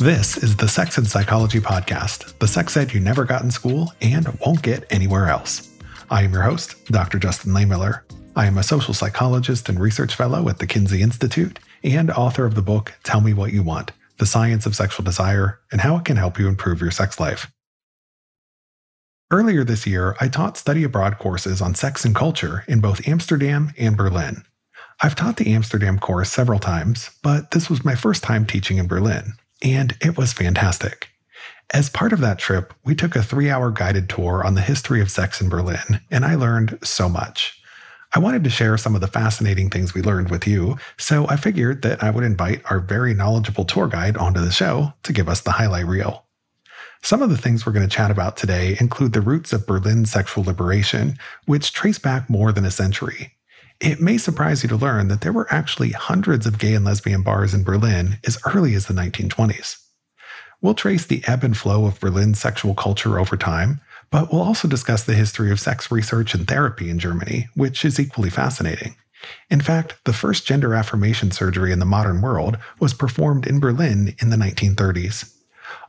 This is the Sex and Psychology Podcast, the sex ed you never got in school and won't get anywhere else. I am your host, Dr. Justin Lehmiller. I am a social psychologist and research fellow at the Kinsey Institute and author of the book Tell Me What You Want The Science of Sexual Desire and How It Can Help You Improve Your Sex Life. Earlier this year, I taught study abroad courses on sex and culture in both Amsterdam and Berlin. I've taught the Amsterdam course several times, but this was my first time teaching in Berlin, and it was fantastic. As part of that trip, we took a three hour guided tour on the history of sex in Berlin, and I learned so much. I wanted to share some of the fascinating things we learned with you, so I figured that I would invite our very knowledgeable tour guide onto the show to give us the highlight reel. Some of the things we're going to chat about today include the roots of Berlin sexual liberation, which trace back more than a century. It may surprise you to learn that there were actually hundreds of gay and lesbian bars in Berlin as early as the 1920s. We'll trace the ebb and flow of Berlin's sexual culture over time, but we'll also discuss the history of sex research and therapy in Germany, which is equally fascinating. In fact, the first gender affirmation surgery in the modern world was performed in Berlin in the 1930s.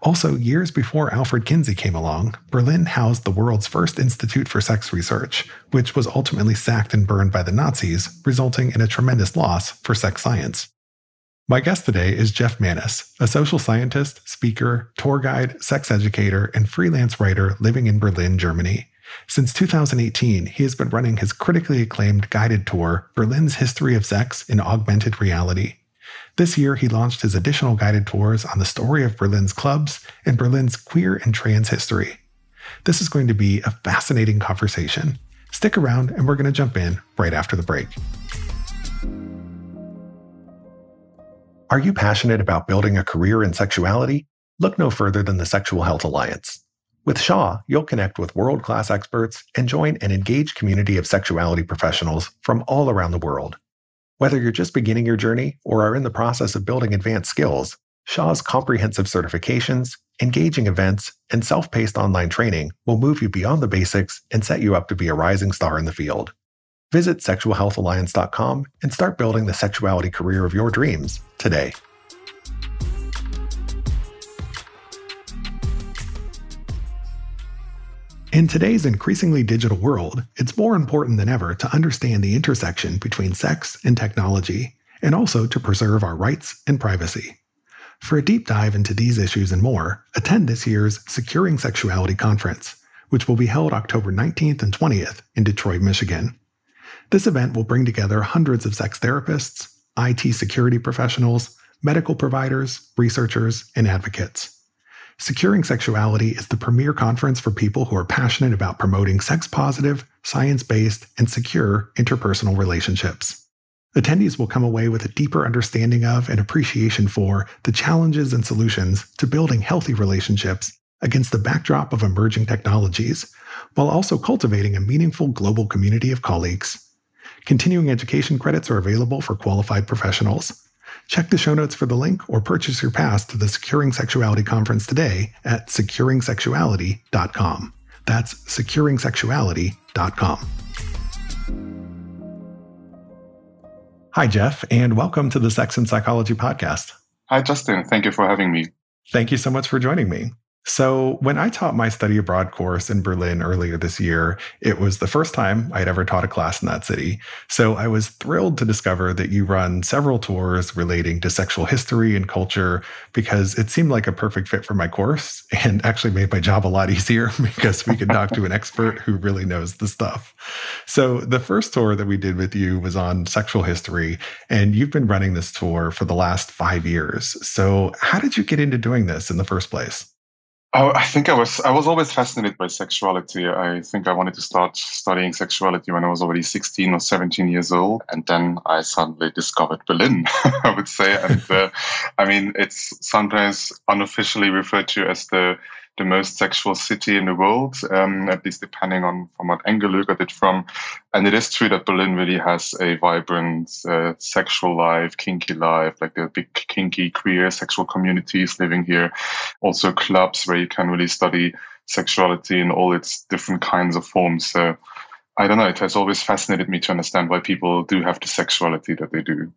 Also, years before Alfred Kinsey came along, Berlin housed the world's first institute for sex research, which was ultimately sacked and burned by the Nazis, resulting in a tremendous loss for sex science. My guest today is Jeff Mannes, a social scientist, speaker, tour guide, sex educator, and freelance writer living in Berlin, Germany. Since 2018, he has been running his critically acclaimed guided tour, Berlin's History of Sex in Augmented Reality. This year, he launched his additional guided tours on the story of Berlin's clubs and Berlin's queer and trans history. This is going to be a fascinating conversation. Stick around, and we're going to jump in right after the break. Are you passionate about building a career in sexuality? Look no further than the Sexual Health Alliance. With SHA, you'll connect with world class experts and join an engaged community of sexuality professionals from all around the world. Whether you're just beginning your journey or are in the process of building advanced skills, SHA's comprehensive certifications, engaging events, and self paced online training will move you beyond the basics and set you up to be a rising star in the field. Visit sexualhealthalliance.com and start building the sexuality career of your dreams today. In today's increasingly digital world, it's more important than ever to understand the intersection between sex and technology, and also to preserve our rights and privacy. For a deep dive into these issues and more, attend this year's Securing Sexuality Conference, which will be held October 19th and 20th in Detroit, Michigan. This event will bring together hundreds of sex therapists, IT security professionals, medical providers, researchers, and advocates. Securing Sexuality is the premier conference for people who are passionate about promoting sex positive, science based, and secure interpersonal relationships. Attendees will come away with a deeper understanding of and appreciation for the challenges and solutions to building healthy relationships against the backdrop of emerging technologies, while also cultivating a meaningful global community of colleagues. Continuing education credits are available for qualified professionals. Check the show notes for the link or purchase your pass to the Securing Sexuality Conference today at securingsexuality.com. That's securingsexuality.com. Hi, Jeff, and welcome to the Sex and Psychology Podcast. Hi, Justin. Thank you for having me. Thank you so much for joining me. So, when I taught my study abroad course in Berlin earlier this year, it was the first time I'd ever taught a class in that city. So, I was thrilled to discover that you run several tours relating to sexual history and culture because it seemed like a perfect fit for my course and actually made my job a lot easier because we could talk to an expert who really knows the stuff. So, the first tour that we did with you was on sexual history, and you've been running this tour for the last five years. So, how did you get into doing this in the first place? Oh, I think I was I was always fascinated by sexuality. I think I wanted to start studying sexuality when I was already 16 or 17 years old. And then I suddenly discovered Berlin, I would say. And uh, I mean, it's sometimes unofficially referred to as the the most sexual city in the world, um, at least depending on from what angle you at it from. And it is true that Berlin really has a vibrant uh, sexual life, kinky life, like the big kinky queer sexual communities living here. Also clubs where you can really study sexuality in all its different kinds of forms. So I don't know, it has always fascinated me to understand why people do have the sexuality that they do.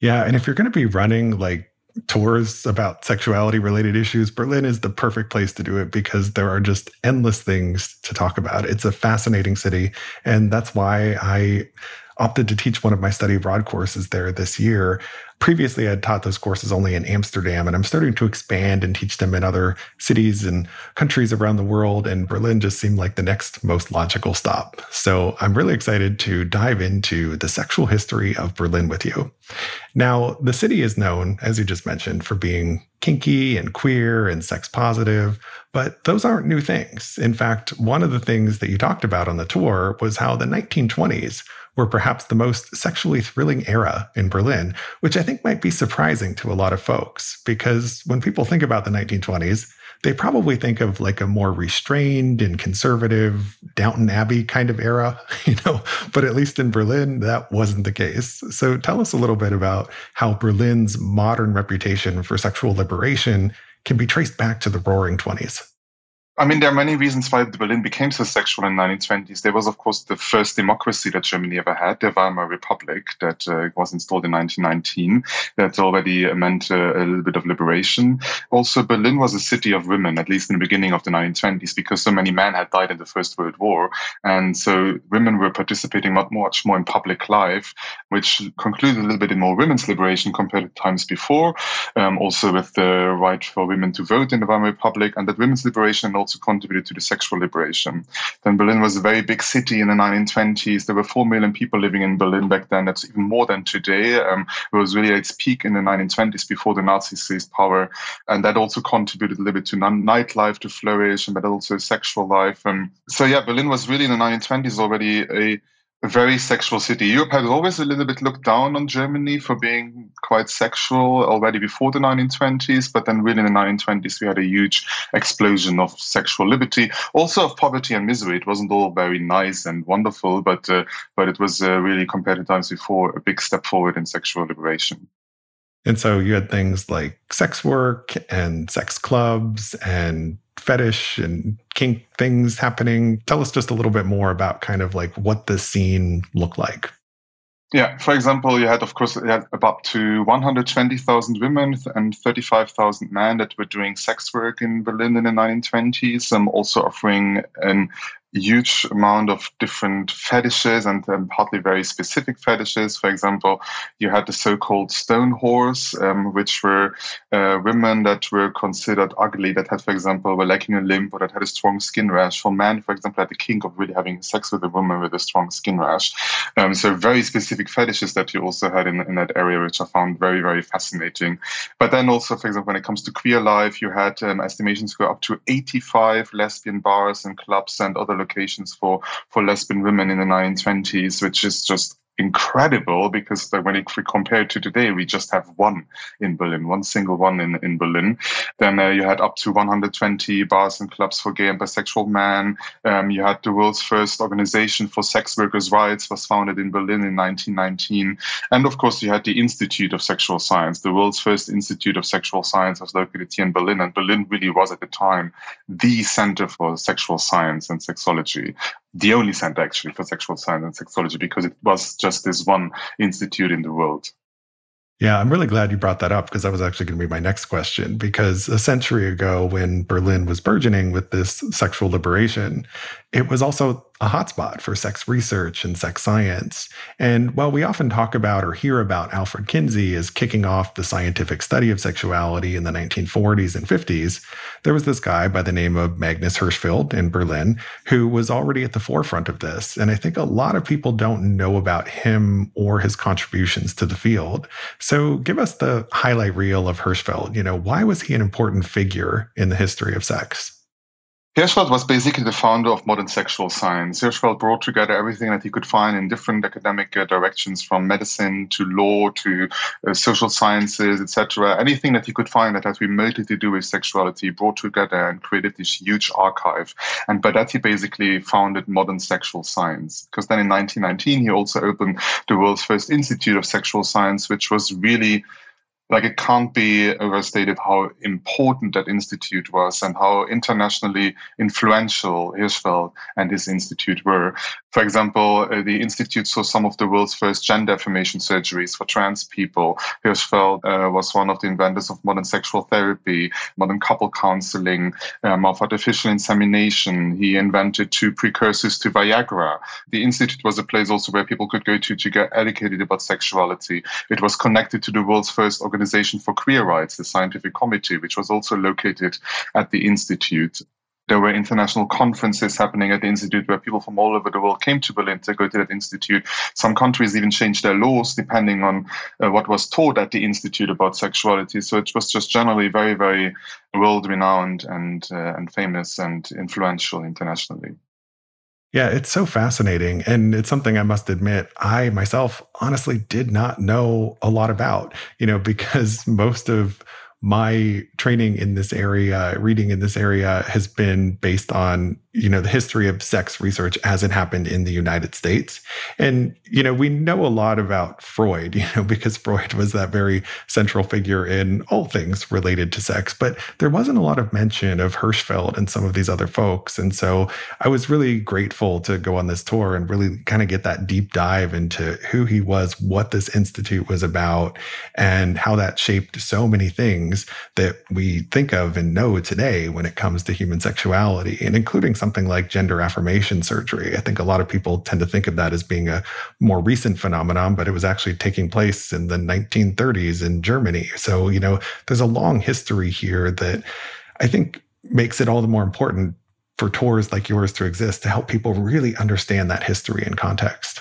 Yeah. And if you're going to be running like tours about sexuality related issues, Berlin is the perfect place to do it because there are just endless things to talk about. It's a fascinating city. And that's why I opted to teach one of my study abroad courses there this year. Previously, I had taught those courses only in Amsterdam, and I'm starting to expand and teach them in other cities and countries around the world. And Berlin just seemed like the next most logical stop. So I'm really excited to dive into the sexual history of Berlin with you. Now, the city is known, as you just mentioned, for being kinky and queer and sex positive, but those aren't new things. In fact, one of the things that you talked about on the tour was how the 1920s were perhaps the most sexually thrilling era in Berlin, which I think might be surprising to a lot of folks because when people think about the 1920s, they probably think of like a more restrained and conservative Downton Abbey kind of era, you know, but at least in Berlin, that wasn't the case. So tell us a little bit about how Berlin's modern reputation for sexual liberation can be traced back to the roaring 20s. I mean, there are many reasons why Berlin became so sexual in the 1920s. There was, of course, the first democracy that Germany ever had, the Weimar Republic, that uh, was installed in 1919. That already meant uh, a little bit of liberation. Also, Berlin was a city of women, at least in the beginning of the 1920s, because so many men had died in the First World War. And so women were participating much, more in public life, which concluded a little bit in more women's liberation compared to times before. Um, also, with the right for women to vote in the Weimar Republic, and that women's liberation also also contributed to the sexual liberation. Then Berlin was a very big city in the 1920s. There were 4 million people living in Berlin back then. That's even more than today. Um, it was really at its peak in the 1920s before the Nazis seized power. And that also contributed a little bit to nightlife to flourish, and but also sexual life. Um, so, yeah, Berlin was really in the 1920s already a very sexual city. Europe had always a little bit looked down on Germany for being quite sexual already before the 1920s, but then really in the 1920s we had a huge explosion of sexual liberty, also of poverty and misery. It wasn't all very nice and wonderful, but uh, but it was uh, really compared to times before a big step forward in sexual liberation. And so you had things like sex work and sex clubs and fetish and kink things happening. Tell us just a little bit more about kind of like what the scene looked like. Yeah, for example, you had, of course, you had up to 120,000 women and 35,000 men that were doing sex work in Berlin in the 1920s, um, also offering an huge amount of different fetishes and um, partly very specific fetishes. For example, you had the so-called stone whores, um, which were uh, women that were considered ugly, that had, for example, were lacking a limb or that had a strong skin rash. For men, for example, had the kink of really having sex with a woman with a strong skin rash. Um, so very specific fetishes that you also had in, in that area, which I found very, very fascinating. But then also, for example, when it comes to queer life, you had um, estimations go up to 85 lesbian bars and clubs and other locations for for lesbian women in the 1920s, which is just incredible because when we compare it to today, we just have one in Berlin, one single one in, in Berlin. Then uh, you had up to 120 bars and clubs for gay and bisexual men. Um, you had the world's first organization for sex workers' rights was founded in Berlin in 1919. And of course, you had the Institute of Sexual Science. The world's first Institute of Sexual Science was located here in Berlin. And Berlin really was at the time the center for sexual science and sexology the only center actually for sexual science and sexology because it was just this one institute in the world. Yeah, I'm really glad you brought that up because that was actually going to be my next question. Because a century ago, when Berlin was burgeoning with this sexual liberation, it was also a hotspot for sex research and sex science. And while we often talk about or hear about Alfred Kinsey as kicking off the scientific study of sexuality in the 1940s and 50s, there was this guy by the name of Magnus Hirschfeld in Berlin who was already at the forefront of this. And I think a lot of people don't know about him or his contributions to the field. So give us the highlight reel of Hirschfeld. You know, why was he an important figure in the history of sex? Hirschfeld was basically the founder of modern sexual science. Hirschfeld brought together everything that he could find in different academic uh, directions, from medicine to law to uh, social sciences, etc. Anything that he could find that has remotely to do with sexuality, brought together and created this huge archive. And by that, he basically founded modern sexual science. Because then in 1919, he also opened the world's first institute of sexual science, which was really like it can't be overstated how important that institute was and how internationally influential Hirschfeld and his institute were. For example, uh, the Institute saw some of the world's first gender affirmation surgeries for trans people. Hirschfeld uh, was one of the inventors of modern sexual therapy, modern couple counseling, um, of artificial insemination. He invented two precursors to Viagra. The Institute was a place also where people could go to to get educated about sexuality. It was connected to the world's first organization for queer rights, the Scientific Committee, which was also located at the Institute there were international conferences happening at the institute where people from all over the world came to Berlin to go to that institute. Some countries even changed their laws depending on uh, what was taught at the institute about sexuality. So it was just generally very, very world renowned and uh, and famous and influential internationally. Yeah, it's so fascinating. And it's something I must admit, I myself honestly did not know a lot about, you know, because most of my training in this area, reading in this area has been based on you know the history of sex research as it happened in the United States. And you know we know a lot about Freud, you know because Freud was that very central figure in all things related to sex, but there wasn't a lot of mention of Hirschfeld and some of these other folks. And so I was really grateful to go on this tour and really kind of get that deep dive into who he was, what this institute was about, and how that shaped so many things that we think of and know today when it comes to human sexuality and including something like gender affirmation surgery. I think a lot of people tend to think of that as being a more recent phenomenon, but it was actually taking place in the 1930s in Germany. So, you know, there's a long history here that I think makes it all the more important for tours like yours to exist to help people really understand that history and context.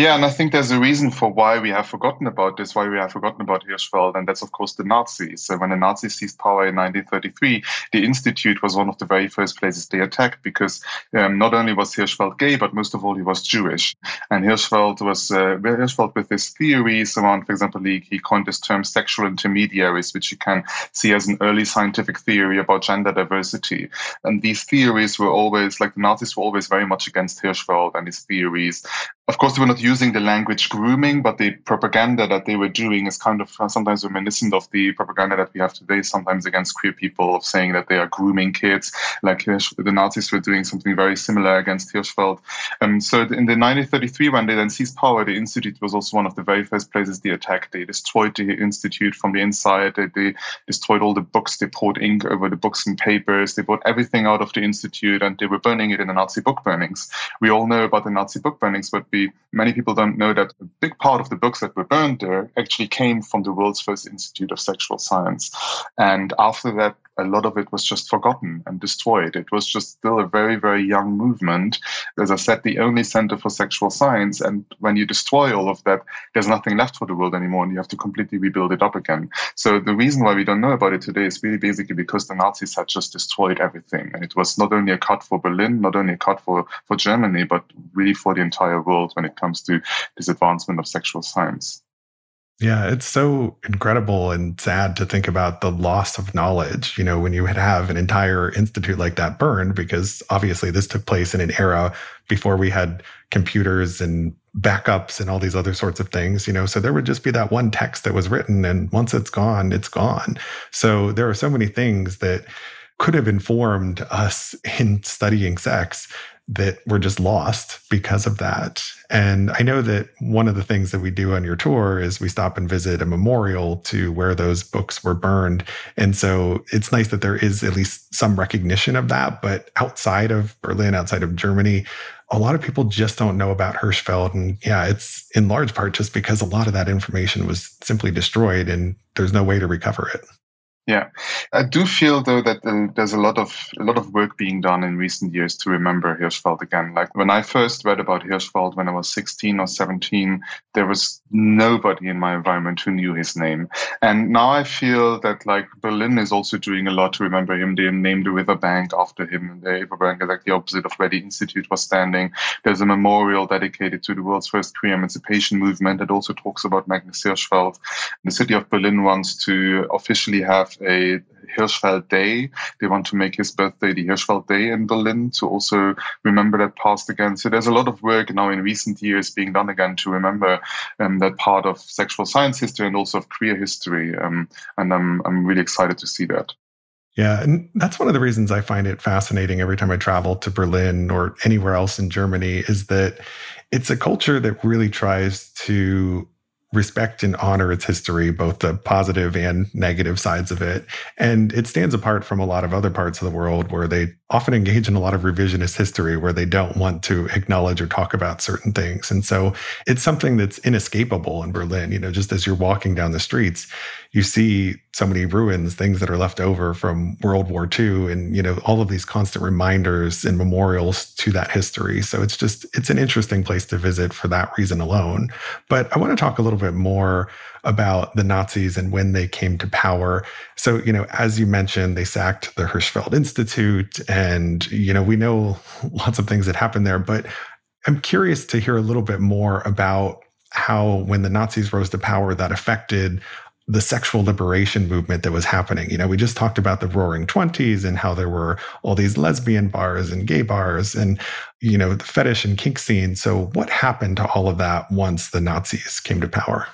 Yeah, and I think there's a reason for why we have forgotten about this, why we have forgotten about Hirschfeld, and that's of course the Nazis. So when the Nazis seized power in 1933, the Institute was one of the very first places they attacked because um, not only was Hirschfeld gay, but most of all he was Jewish. And Hirschfeld was uh, Hirschfeld with his theories around, for example, he, he coined this term sexual intermediaries, which you can see as an early scientific theory about gender diversity. And these theories were always like the Nazis were always very much against Hirschfeld and his theories. Of course, they were not using the language grooming, but the propaganda that they were doing is kind of sometimes reminiscent of the propaganda that we have today, sometimes against queer people, of saying that they are grooming kids, like the Nazis were doing something very similar against Hirschfeld. Um, so in the 1933, when they then seized power, the Institute was also one of the very first places they attacked. They destroyed the Institute from the inside. They, they destroyed all the books. They poured ink over the books and papers. They brought everything out of the Institute and they were burning it in the Nazi book burnings. We all know about the Nazi book burnings, but we many people don't know that a big part of the books that were burned there actually came from the world's first institute of sexual science. And after that, a lot of it was just forgotten and destroyed. It was just still a very, very young movement. As I said, the only center for sexual science. And when you destroy all of that, there's nothing left for the world anymore, and you have to completely rebuild it up again. So the reason why we don't know about it today is really basically because the Nazis had just destroyed everything. And it was not only a cut for Berlin, not only a cut for, for Germany, but really for the entire world when it comes to this advancement of sexual science. Yeah, it's so incredible and sad to think about the loss of knowledge, you know, when you would have an entire institute like that burned, because obviously this took place in an era before we had computers and backups and all these other sorts of things, you know. So there would just be that one text that was written, and once it's gone, it's gone. So there are so many things that could have informed us in studying sex that were just lost because of that. And I know that one of the things that we do on your tour is we stop and visit a memorial to where those books were burned. And so it's nice that there is at least some recognition of that. But outside of Berlin, outside of Germany, a lot of people just don't know about Hirschfeld. And yeah, it's in large part just because a lot of that information was simply destroyed and there's no way to recover it. Yeah, I do feel though that uh, there's a lot of a lot of work being done in recent years to remember Hirschfeld again. Like when I first read about Hirschfeld when I was 16 or 17, there was nobody in my environment who knew his name. And now I feel that like Berlin is also doing a lot to remember him. They named a riverbank after him. The riverbank is like the opposite of where the institute was standing. There's a memorial dedicated to the world's first queer emancipation movement that also talks about Magnus Hirschfeld. The city of Berlin wants to officially have a Hirschfeld Day. They want to make his birthday the Hirschfeld Day in Berlin to also remember that past again. So there's a lot of work now in recent years being done again to remember um, that part of sexual science history and also of queer history. Um, and I'm, I'm really excited to see that. Yeah, and that's one of the reasons I find it fascinating every time I travel to Berlin or anywhere else in Germany is that it's a culture that really tries to respect and honor its history, both the positive and negative sides of it. And it stands apart from a lot of other parts of the world where they often engage in a lot of revisionist history where they don't want to acknowledge or talk about certain things. And so it's something that's inescapable in Berlin. You know, just as you're walking down the streets, you see so many ruins, things that are left over from World War II, and, you know, all of these constant reminders and memorials to that history. So it's just, it's an interesting place to visit for that reason alone. But I want to talk a little bit more about the Nazis and when they came to power. So, you know, as you mentioned, they sacked the Hirschfeld Institute, and, you know, we know lots of things that happened there, but I'm curious to hear a little bit more about how, when the Nazis rose to power, that affected the sexual liberation movement that was happening. You know, we just talked about the roaring 20s and how there were all these lesbian bars and gay bars and, you know, the fetish and kink scene. So, what happened to all of that once the Nazis came to power?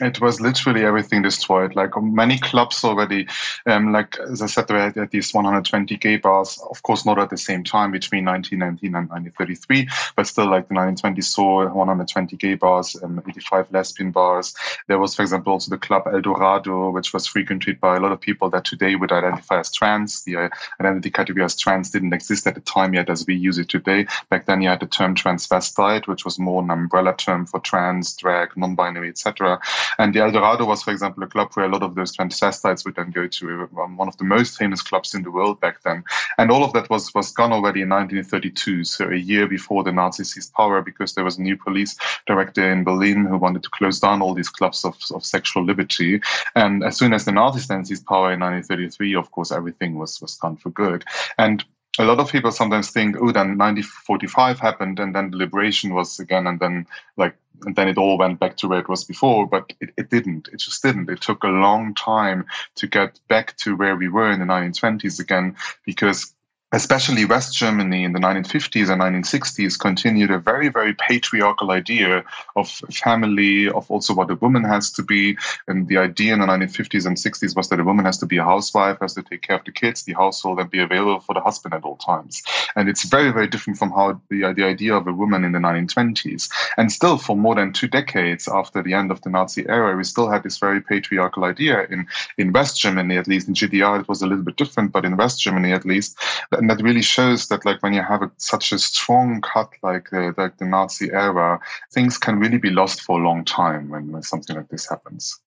It was literally everything destroyed. Like many clubs already, um, like as I said, there were at least 120 gay bars. Of course, not at the same time between 1919 and 1933, but still, like the 1920s saw 120 gay bars, and 85 lesbian bars. There was, for example, also the club Eldorado, which was frequented by a lot of people that today would identify as trans. The uh, identity category as trans didn't exist at the time yet as we use it today. Back then, you had the term transvestite, which was more an umbrella term for trans, drag, non-binary, etc. And the Eldorado was, for example, a club where a lot of those transvestites would then go to, um, one of the most famous clubs in the world back then. And all of that was, was gone already in 1932, so a year before the Nazis seized power, because there was a new police director in Berlin who wanted to close down all these clubs of, of sexual liberty. And as soon as the Nazis then seized power in 1933, of course, everything was, was gone for good. And a lot of people sometimes think, oh, then 1945 happened, and then the liberation was again, and then like, and then it all went back to where it was before. But it, it didn't. It just didn't. It took a long time to get back to where we were in the 1920s again, because especially West Germany in the 1950s and 1960s continued a very, very patriarchal idea of family, of also what a woman has to be. And the idea in the 1950s and 60s was that a woman has to be a housewife, has to take care of the kids, the household, and be available for the husband at all times. And it's very, very different from how the, the idea of a woman in the 1920s. And still, for more than two decades after the end of the Nazi era, we still had this very patriarchal idea in, in West Germany, at least. In GDR, it was a little bit different, but in West Germany, at least, and that really shows that like when you have a, such a strong cut like uh, like the Nazi era, things can really be lost for a long time when something like this happens.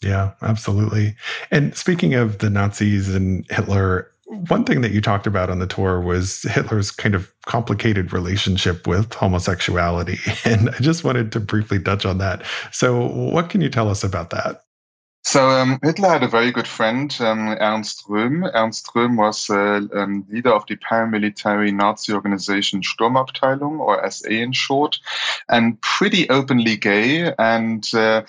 Yeah, absolutely. And speaking of the Nazis and Hitler, one thing that you talked about on the tour was Hitler's kind of complicated relationship with homosexuality. And I just wanted to briefly touch on that. So, what can you tell us about that? So um, Hitler had a very good friend, um, Ernst Röhm. Ernst Röhm was uh, um, leader of the paramilitary Nazi organization Sturmabteilung, or SA in short, and pretty openly gay. And uh,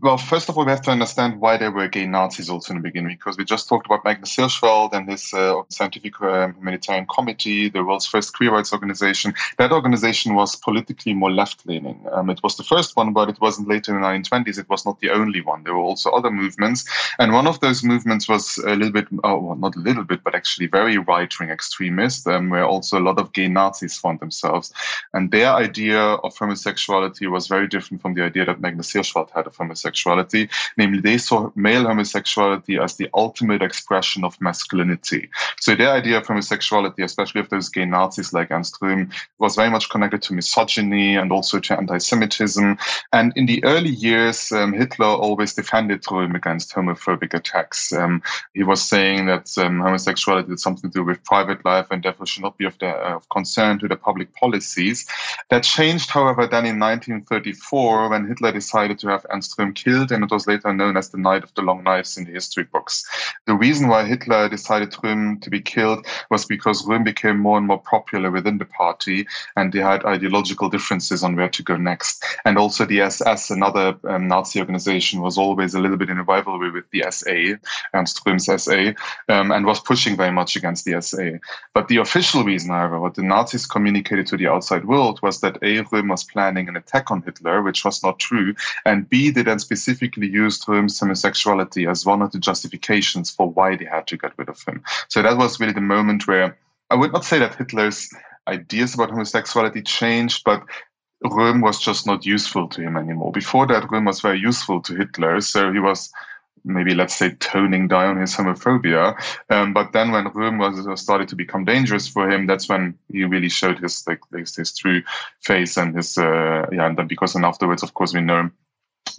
well, first of all, we have to understand why there were gay Nazis also in the beginning, because we just talked about Magnus Hirschfeld and his uh, scientific uh, humanitarian committee, the world's first queer rights organization. That organization was politically more left leaning. Um, it was the first one, but it wasn't later in the 1920s. It was not the only one. There were also other movements. And one of those movements was a little bit, oh, well, not a little bit, but actually very right wing extremist, um, where also a lot of gay Nazis found themselves. And their idea of homosexuality was very different from the idea that Magnus Hirschfeld had of homosexuality homosexuality. Namely, they saw male homosexuality as the ultimate expression of masculinity. So their idea of homosexuality, especially of those gay Nazis like Ernst Röhm, was very much connected to misogyny and also to anti-Semitism. And in the early years, um, Hitler always defended Röhm against homophobic attacks. Um, he was saying that um, homosexuality had something to do with private life and therefore should not be of, the, uh, of concern to the public policies. That changed, however, then in 1934 when Hitler decided to have Ernst Killed, and it was later known as the Night of the Long Knives in the history books. The reason why Hitler decided Röhm to be killed was because Röhm became more and more popular within the party, and they had ideological differences on where to go next. And also, the SS, another um, Nazi organization, was always a little bit in a rivalry with the SA, Ernst Röhm's SA, um, and was pushing very much against the SA. But the official reason, however, what the Nazis communicated to the outside world was that A, Röhm was planning an attack on Hitler, which was not true, and B, they then specifically used Röhm's homosexuality as one of the justifications for why they had to get rid of him. So that was really the moment where I would not say that Hitler's ideas about homosexuality changed, but Röhm was just not useful to him anymore. Before that, Röhm was very useful to Hitler, so he was maybe let's say toning down his homophobia. Um, but then when Röhm was started to become dangerous for him, that's when he really showed his like his, his true face and his uh, yeah. And then because then afterwards, of course, we know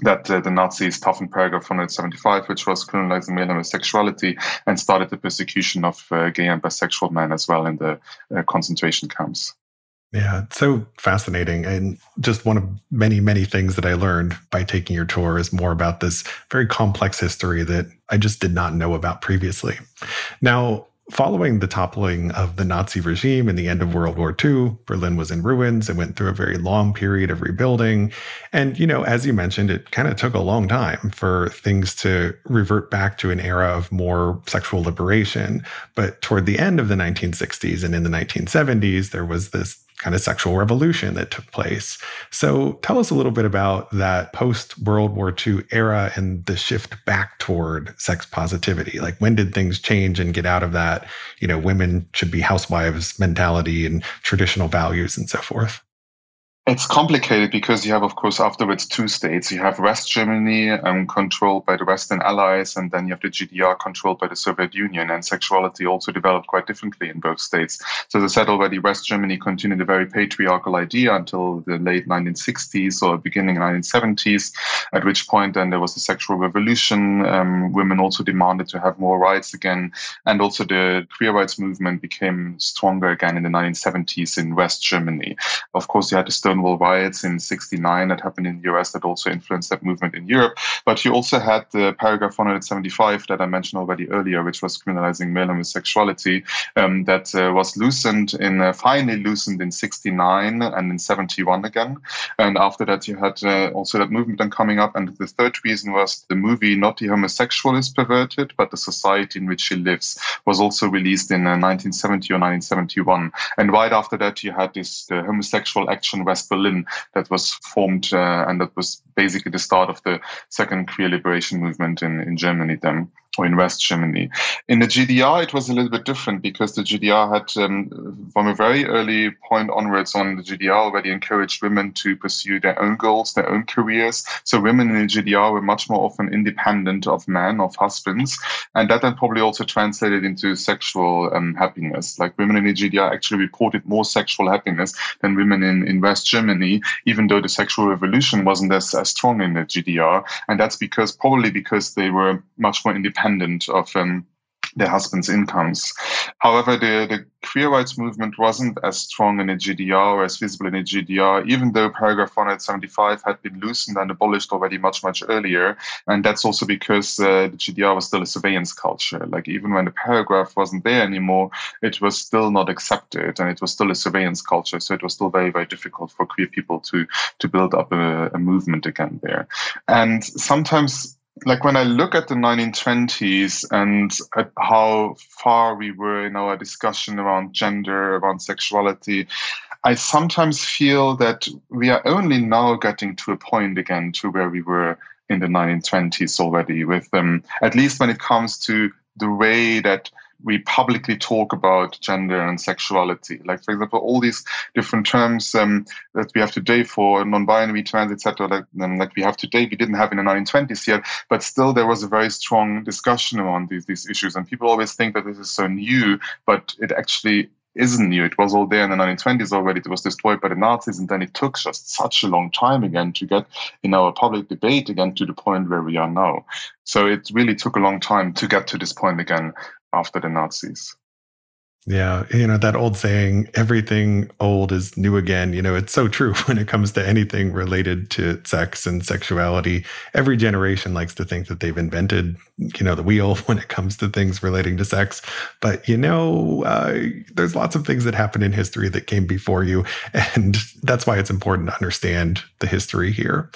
that uh, the Nazis toughened paragraph 175, which was criminalizing male homosexuality, and started the persecution of uh, gay and bisexual men as well in the uh, concentration camps. Yeah, it's so fascinating. And just one of many, many things that I learned by taking your tour is more about this very complex history that I just did not know about previously. Now, Following the toppling of the Nazi regime and the end of World War II, Berlin was in ruins and went through a very long period of rebuilding. And, you know, as you mentioned, it kind of took a long time for things to revert back to an era of more sexual liberation. But toward the end of the 1960s and in the 1970s, there was this kind of sexual revolution that took place. So tell us a little bit about that post World War II era and the shift back toward sex positivity. Like when did things change and get out of that, you know, women should be housewives mentality and traditional values and so forth? It's complicated because you have, of course, afterwards two states. You have West Germany um, controlled by the Western Allies, and then you have the GDR controlled by the Soviet Union. And sexuality also developed quite differently in both states. So, as I said already, West Germany continued a very patriarchal idea until the late 1960s or beginning 1970s, at which point then there was a sexual revolution. Um, women also demanded to have more rights again. And also the queer rights movement became stronger again in the 1970s in West Germany. Of course, you had the Stonewall riots in 69 that happened in the US that also influenced that movement in Europe. But you also had the paragraph 175 that I mentioned already earlier, which was criminalizing male homosexuality, um, that uh, was loosened in, uh, finally loosened in 69 and in 71 again. And after that, you had uh, also that movement then coming up. And the third reason was the movie Not the Homosexual is Perverted, but the Society in Which She Lives was also released in 1970 uh, or 1971. And right after that, you had this Homosexual Action West Berlin that was formed, uh, and that was basically the start of the second queer liberation movement in, in Germany then or in West Germany. In the GDR, it was a little bit different because the GDR had, um, from a very early point onwards on, the GDR already encouraged women to pursue their own goals, their own careers. So women in the GDR were much more often independent of men, of husbands. And that then probably also translated into sexual um, happiness. Like women in the GDR actually reported more sexual happiness than women in, in West Germany, even though the sexual revolution wasn't as, as strong in the GDR. And that's because, probably because they were much more independent independent of um, their husbands' incomes. However, the, the queer rights movement wasn't as strong in the GDR or as visible in the GDR, even though paragraph 175 had been loosened and abolished already much, much earlier. And that's also because uh, the GDR was still a surveillance culture. Like, even when the paragraph wasn't there anymore, it was still not accepted and it was still a surveillance culture. So it was still very, very difficult for queer people to, to build up a, a movement again there. And sometimes like when I look at the 1920s and at how far we were in our discussion around gender, around sexuality, I sometimes feel that we are only now getting to a point again to where we were in the 1920s already, with um, at least when it comes to the way that we publicly talk about gender and sexuality. Like, for example, all these different terms um, that we have today for non-binary, trans, etc., like, um, we have today, we didn't have in the 1920s yet, but still there was a very strong discussion around these, these issues. And people always think that this is so new, but it actually isn't new. It was all there in the 1920s already. It was destroyed by the Nazis, and then it took just such a long time again to get in our public debate again to the point where we are now. So it really took a long time to get to this point again after the Nazis. Yeah, you know, that old saying, everything old is new again. You know, it's so true when it comes to anything related to sex and sexuality. Every generation likes to think that they've invented, you know, the wheel when it comes to things relating to sex. But, you know, uh, there's lots of things that happen in history that came before you. And that's why it's important to understand the history here.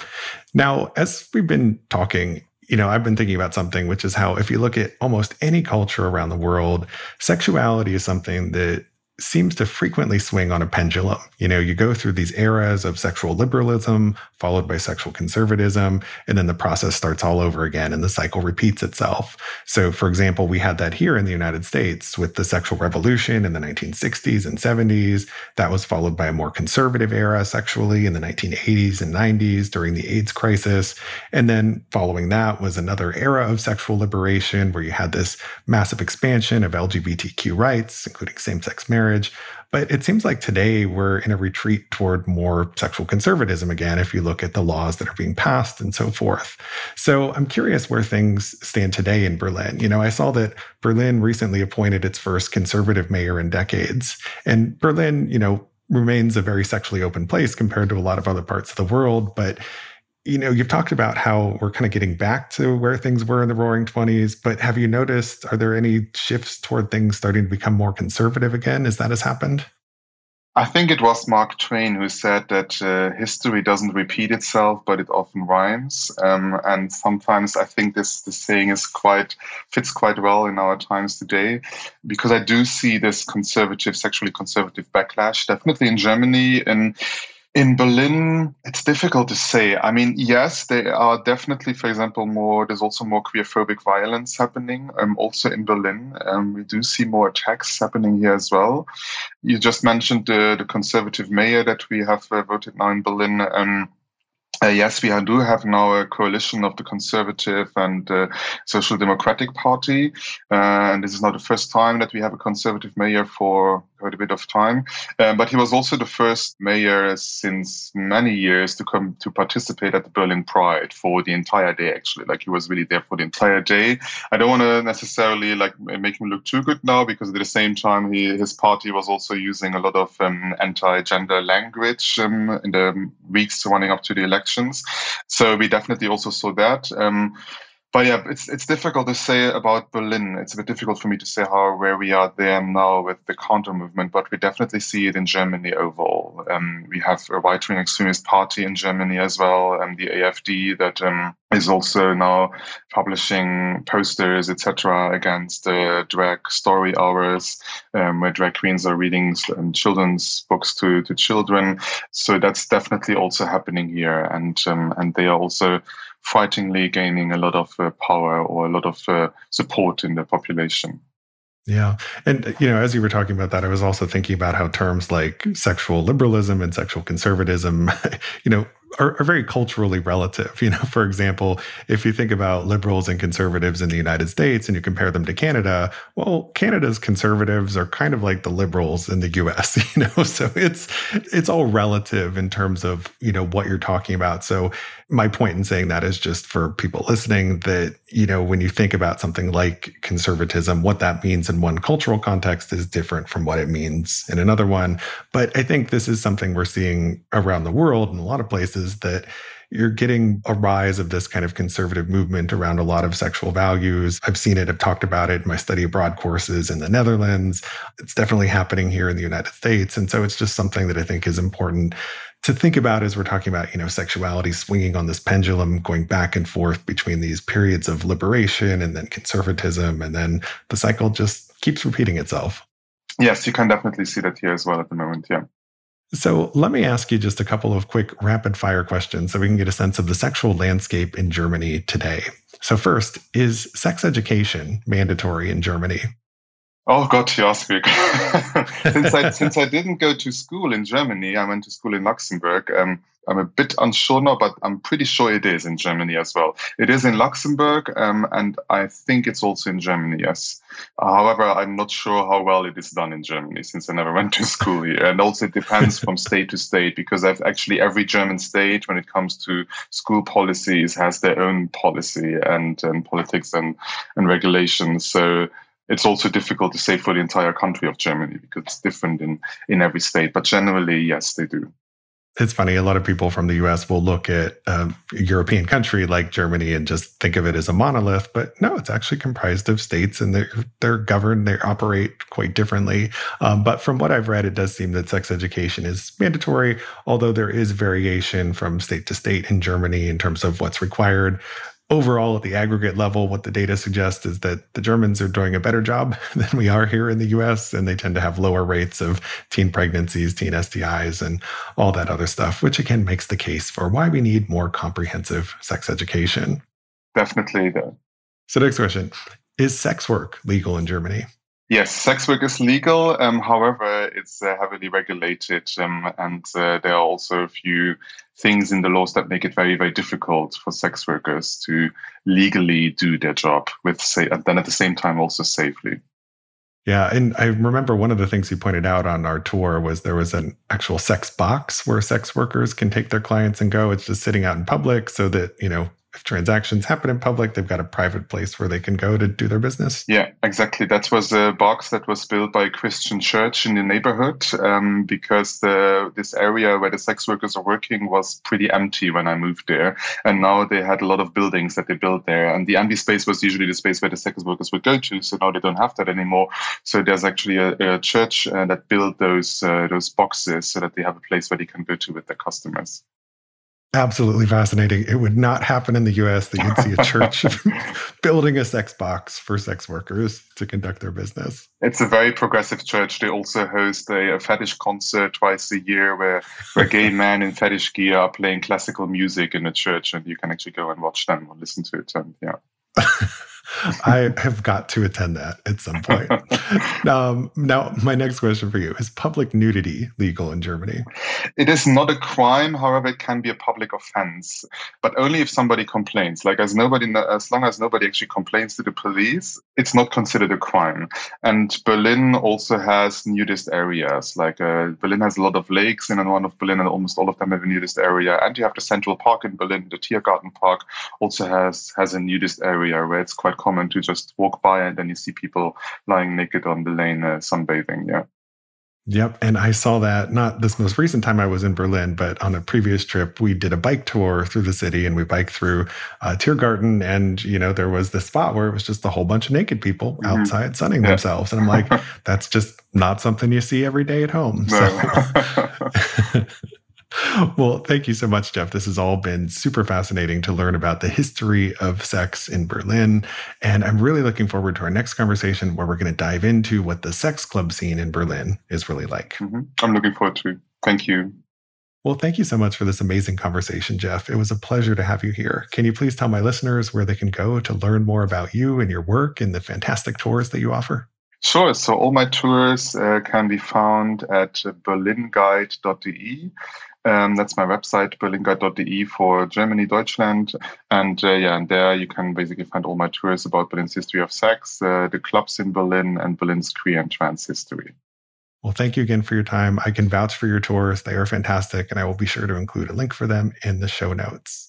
Now, as we've been talking, you know, I've been thinking about something, which is how if you look at almost any culture around the world, sexuality is something that seems to frequently swing on a pendulum. You know, you go through these eras of sexual liberalism, followed by sexual conservatism, and then the process starts all over again and the cycle repeats itself. So, for example, we had that here in the United States with the sexual revolution in the 1960s and 70s. That was followed by a more conservative era sexually in the 1980s and 90s during the AIDS crisis. And then following that was another era of sexual liberation where you had this massive expansion of LGBTQ rights, including same sex marriage marriage. But it seems like today we're in a retreat toward more sexual conservatism again, if you look at the laws that are being passed and so forth. So I'm curious where things stand today in Berlin. You know, I saw that Berlin recently appointed its first conservative mayor in decades. And Berlin, you know, remains a very sexually open place compared to a lot of other parts of the world. But you know, you've talked about how we're kind of getting back to where things were in the roaring 20s, but have you noticed, are there any shifts toward things starting to become more conservative again as that has happened? I think it was Mark Twain who said that uh, history doesn't repeat itself, but it often rhymes. Um, and sometimes I think this, this saying is quite fits quite well in our times today, because I do see this conservative, sexually conservative backlash, definitely in Germany and in Berlin, it's difficult to say. I mean, yes, there are definitely, for example, more. There's also more queerphobic violence happening. Um, also in Berlin, um, we do see more attacks happening here as well. You just mentioned the the conservative mayor that we have uh, voted now in Berlin. Um, uh, yes, we do have now a coalition of the Conservative and uh, Social Democratic Party. Uh, and this is not the first time that we have a Conservative mayor for quite a bit of time. Um, but he was also the first mayor since many years to come to participate at the Berlin Pride for the entire day, actually. Like he was really there for the entire day. I don't want to necessarily like make him look too good now because at the same time, he, his party was also using a lot of um, anti gender language um, in the weeks running up to the election So we definitely also saw that. Um, but yeah, it's it's difficult to say about Berlin. It's a bit difficult for me to say how where we are there now with the counter movement, but we definitely see it in Germany overall. Um, we have a right-wing extremist party in Germany as well, and the AFD that um, is also now publishing posters, etc., against uh, drag story hours, um, where drag queens are reading um, children's books to to children. So that's definitely also happening here, and um, and they are also frighteningly gaining a lot of uh, power or a lot of uh, support in the population. Yeah. And, you know, as you were talking about that, I was also thinking about how terms like sexual liberalism and sexual conservatism, you know, are, are, very culturally relative. You know, for example, if you think about liberals and conservatives in the United States and you compare them to Canada, well, Canada's conservatives are kind of like the liberals in the US, you know. So it's it's all relative in terms of, you know, what you're talking about. So my point in saying that is just for people listening that, you know, when you think about something like conservatism, what that means in one cultural context is different from what it means in another one. But I think this is something we're seeing around the world in a lot of places that you're getting a rise of this kind of conservative movement around a lot of sexual values. I've seen it, I've talked about it in my study abroad courses in the Netherlands. It's definitely happening here in the United States. And so it's just something that I think is important to think about as we're talking about, you know, sexuality swinging on this pendulum, going back and forth between these periods of liberation and then conservatism. And then the cycle just keeps repeating itself. Yes, you can definitely see that here as well at the moment. Yeah. So let me ask you just a couple of quick rapid fire questions so we can get a sense of the sexual landscape in Germany today. So, first, is sex education mandatory in Germany? Oh God, you ask me. since I since I didn't go to school in Germany, I went to school in Luxembourg. Um, I'm a bit unsure now, but I'm pretty sure it is in Germany as well. It is in Luxembourg, um, and I think it's also in Germany. Yes. However, I'm not sure how well it is done in Germany since I never went to school here, and also it depends from state to state because I've actually every German state, when it comes to school policies, has their own policy and, and politics and and regulations. So it's also difficult to say for the entire country of Germany because it's different in, in every state. But generally, yes, they do. It's funny. A lot of people from the US will look at a European country like Germany and just think of it as a monolith. But no, it's actually comprised of states and they're, they're governed, they operate quite differently. Um, but from what I've read, it does seem that sex education is mandatory, although there is variation from state to state in Germany in terms of what's required overall, at the aggregate level, what the data suggests is that the Germans are doing a better job than we are here in the US, and they tend to have lower rates of teen pregnancies, teen STIs, and all that other stuff, which again makes the case for why we need more comprehensive sex education. Definitely. So, next question Is sex work legal in Germany? Yes, sex work is legal. Um, however, it's uh, heavily regulated, um, and uh, there are also a few things in the laws that make it very, very difficult for sex workers to legally do their job with, say, and then at the same time also safely. Yeah, and I remember one of the things you pointed out on our tour was there was an actual sex box where sex workers can take their clients and go. It's just sitting out in public so that, you know, if transactions happen in public, they've got a private place where they can go to do their business. Yeah, exactly. That was a box that was built by a Christian church in the neighborhood um, because the this area where the sex workers are working was pretty empty when I moved there, and now they had a lot of buildings that they built there, and the empty space was usually the space where the sex workers would go to. So now they don't have that anymore. So there's actually a, a church uh, that built those uh, those boxes so that they have a place where they can go to with their customers absolutely fascinating. It would not happen in the US that you'd see a church building a sex box for sex workers to conduct their business. It's a very progressive church. They also host a, a fetish concert twice a year where, where gay men in fetish gear are playing classical music in the church and you can actually go and watch them or listen to it. And yeah. I have got to attend that at some point. um, now, my next question for you is public nudity legal in Germany? It is not a crime. However, it can be a public offense, but only if somebody complains. Like, as nobody, as long as nobody actually complains to the police, it's not considered a crime. And Berlin also has nudist areas. Like, uh, Berlin has a lot of lakes in and one of Berlin, and almost all of them have a nudist area. And you have the Central Park in Berlin, the Tiergarten Park also has has a nudist area where it's quite common to just walk by and then you see people lying naked on the lane uh, sunbathing. Yeah. Yep. And I saw that not this most recent time I was in Berlin, but on a previous trip, we did a bike tour through the city and we biked through uh, Tiergarten. And, you know, there was this spot where it was just a whole bunch of naked people mm-hmm. outside sunning yeah. themselves. And I'm like, that's just not something you see every day at home. No. So. well, thank you so much, Jeff. This has all been super fascinating to learn about the history of sex in Berlin. And I'm really looking forward to our next conversation where we're going to dive into what the sex club scene in Berlin is really like. Mm-hmm. I'm looking forward to. it. Thank you. Well, thank you so much for this amazing conversation, Jeff. It was a pleasure to have you here. Can you please tell my listeners where they can go to learn more about you and your work and the fantastic tours that you offer? Sure. So all my tours uh, can be found at berlinguide.de. Um, that's my website, berlinguide.de for Germany, Deutschland. And uh, yeah, and there you can basically find all my tours about Berlin's history of sex, uh, the clubs in Berlin, and Berlin's queer and trans history. Well, thank you again for your time. I can vouch for your tours. They are fantastic, and I will be sure to include a link for them in the show notes.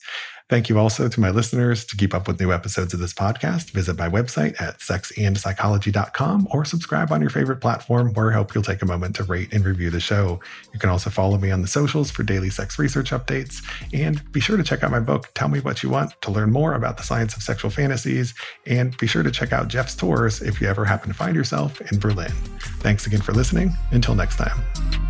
Thank you also to my listeners. To keep up with new episodes of this podcast, visit my website at sexandpsychology.com or subscribe on your favorite platform where I hope you'll take a moment to rate and review the show. You can also follow me on the socials for daily sex research updates. And be sure to check out my book, Tell Me What You Want, to learn more about the science of sexual fantasies. And be sure to check out Jeff's tours if you ever happen to find yourself in Berlin. Thanks again for listening. Until next time.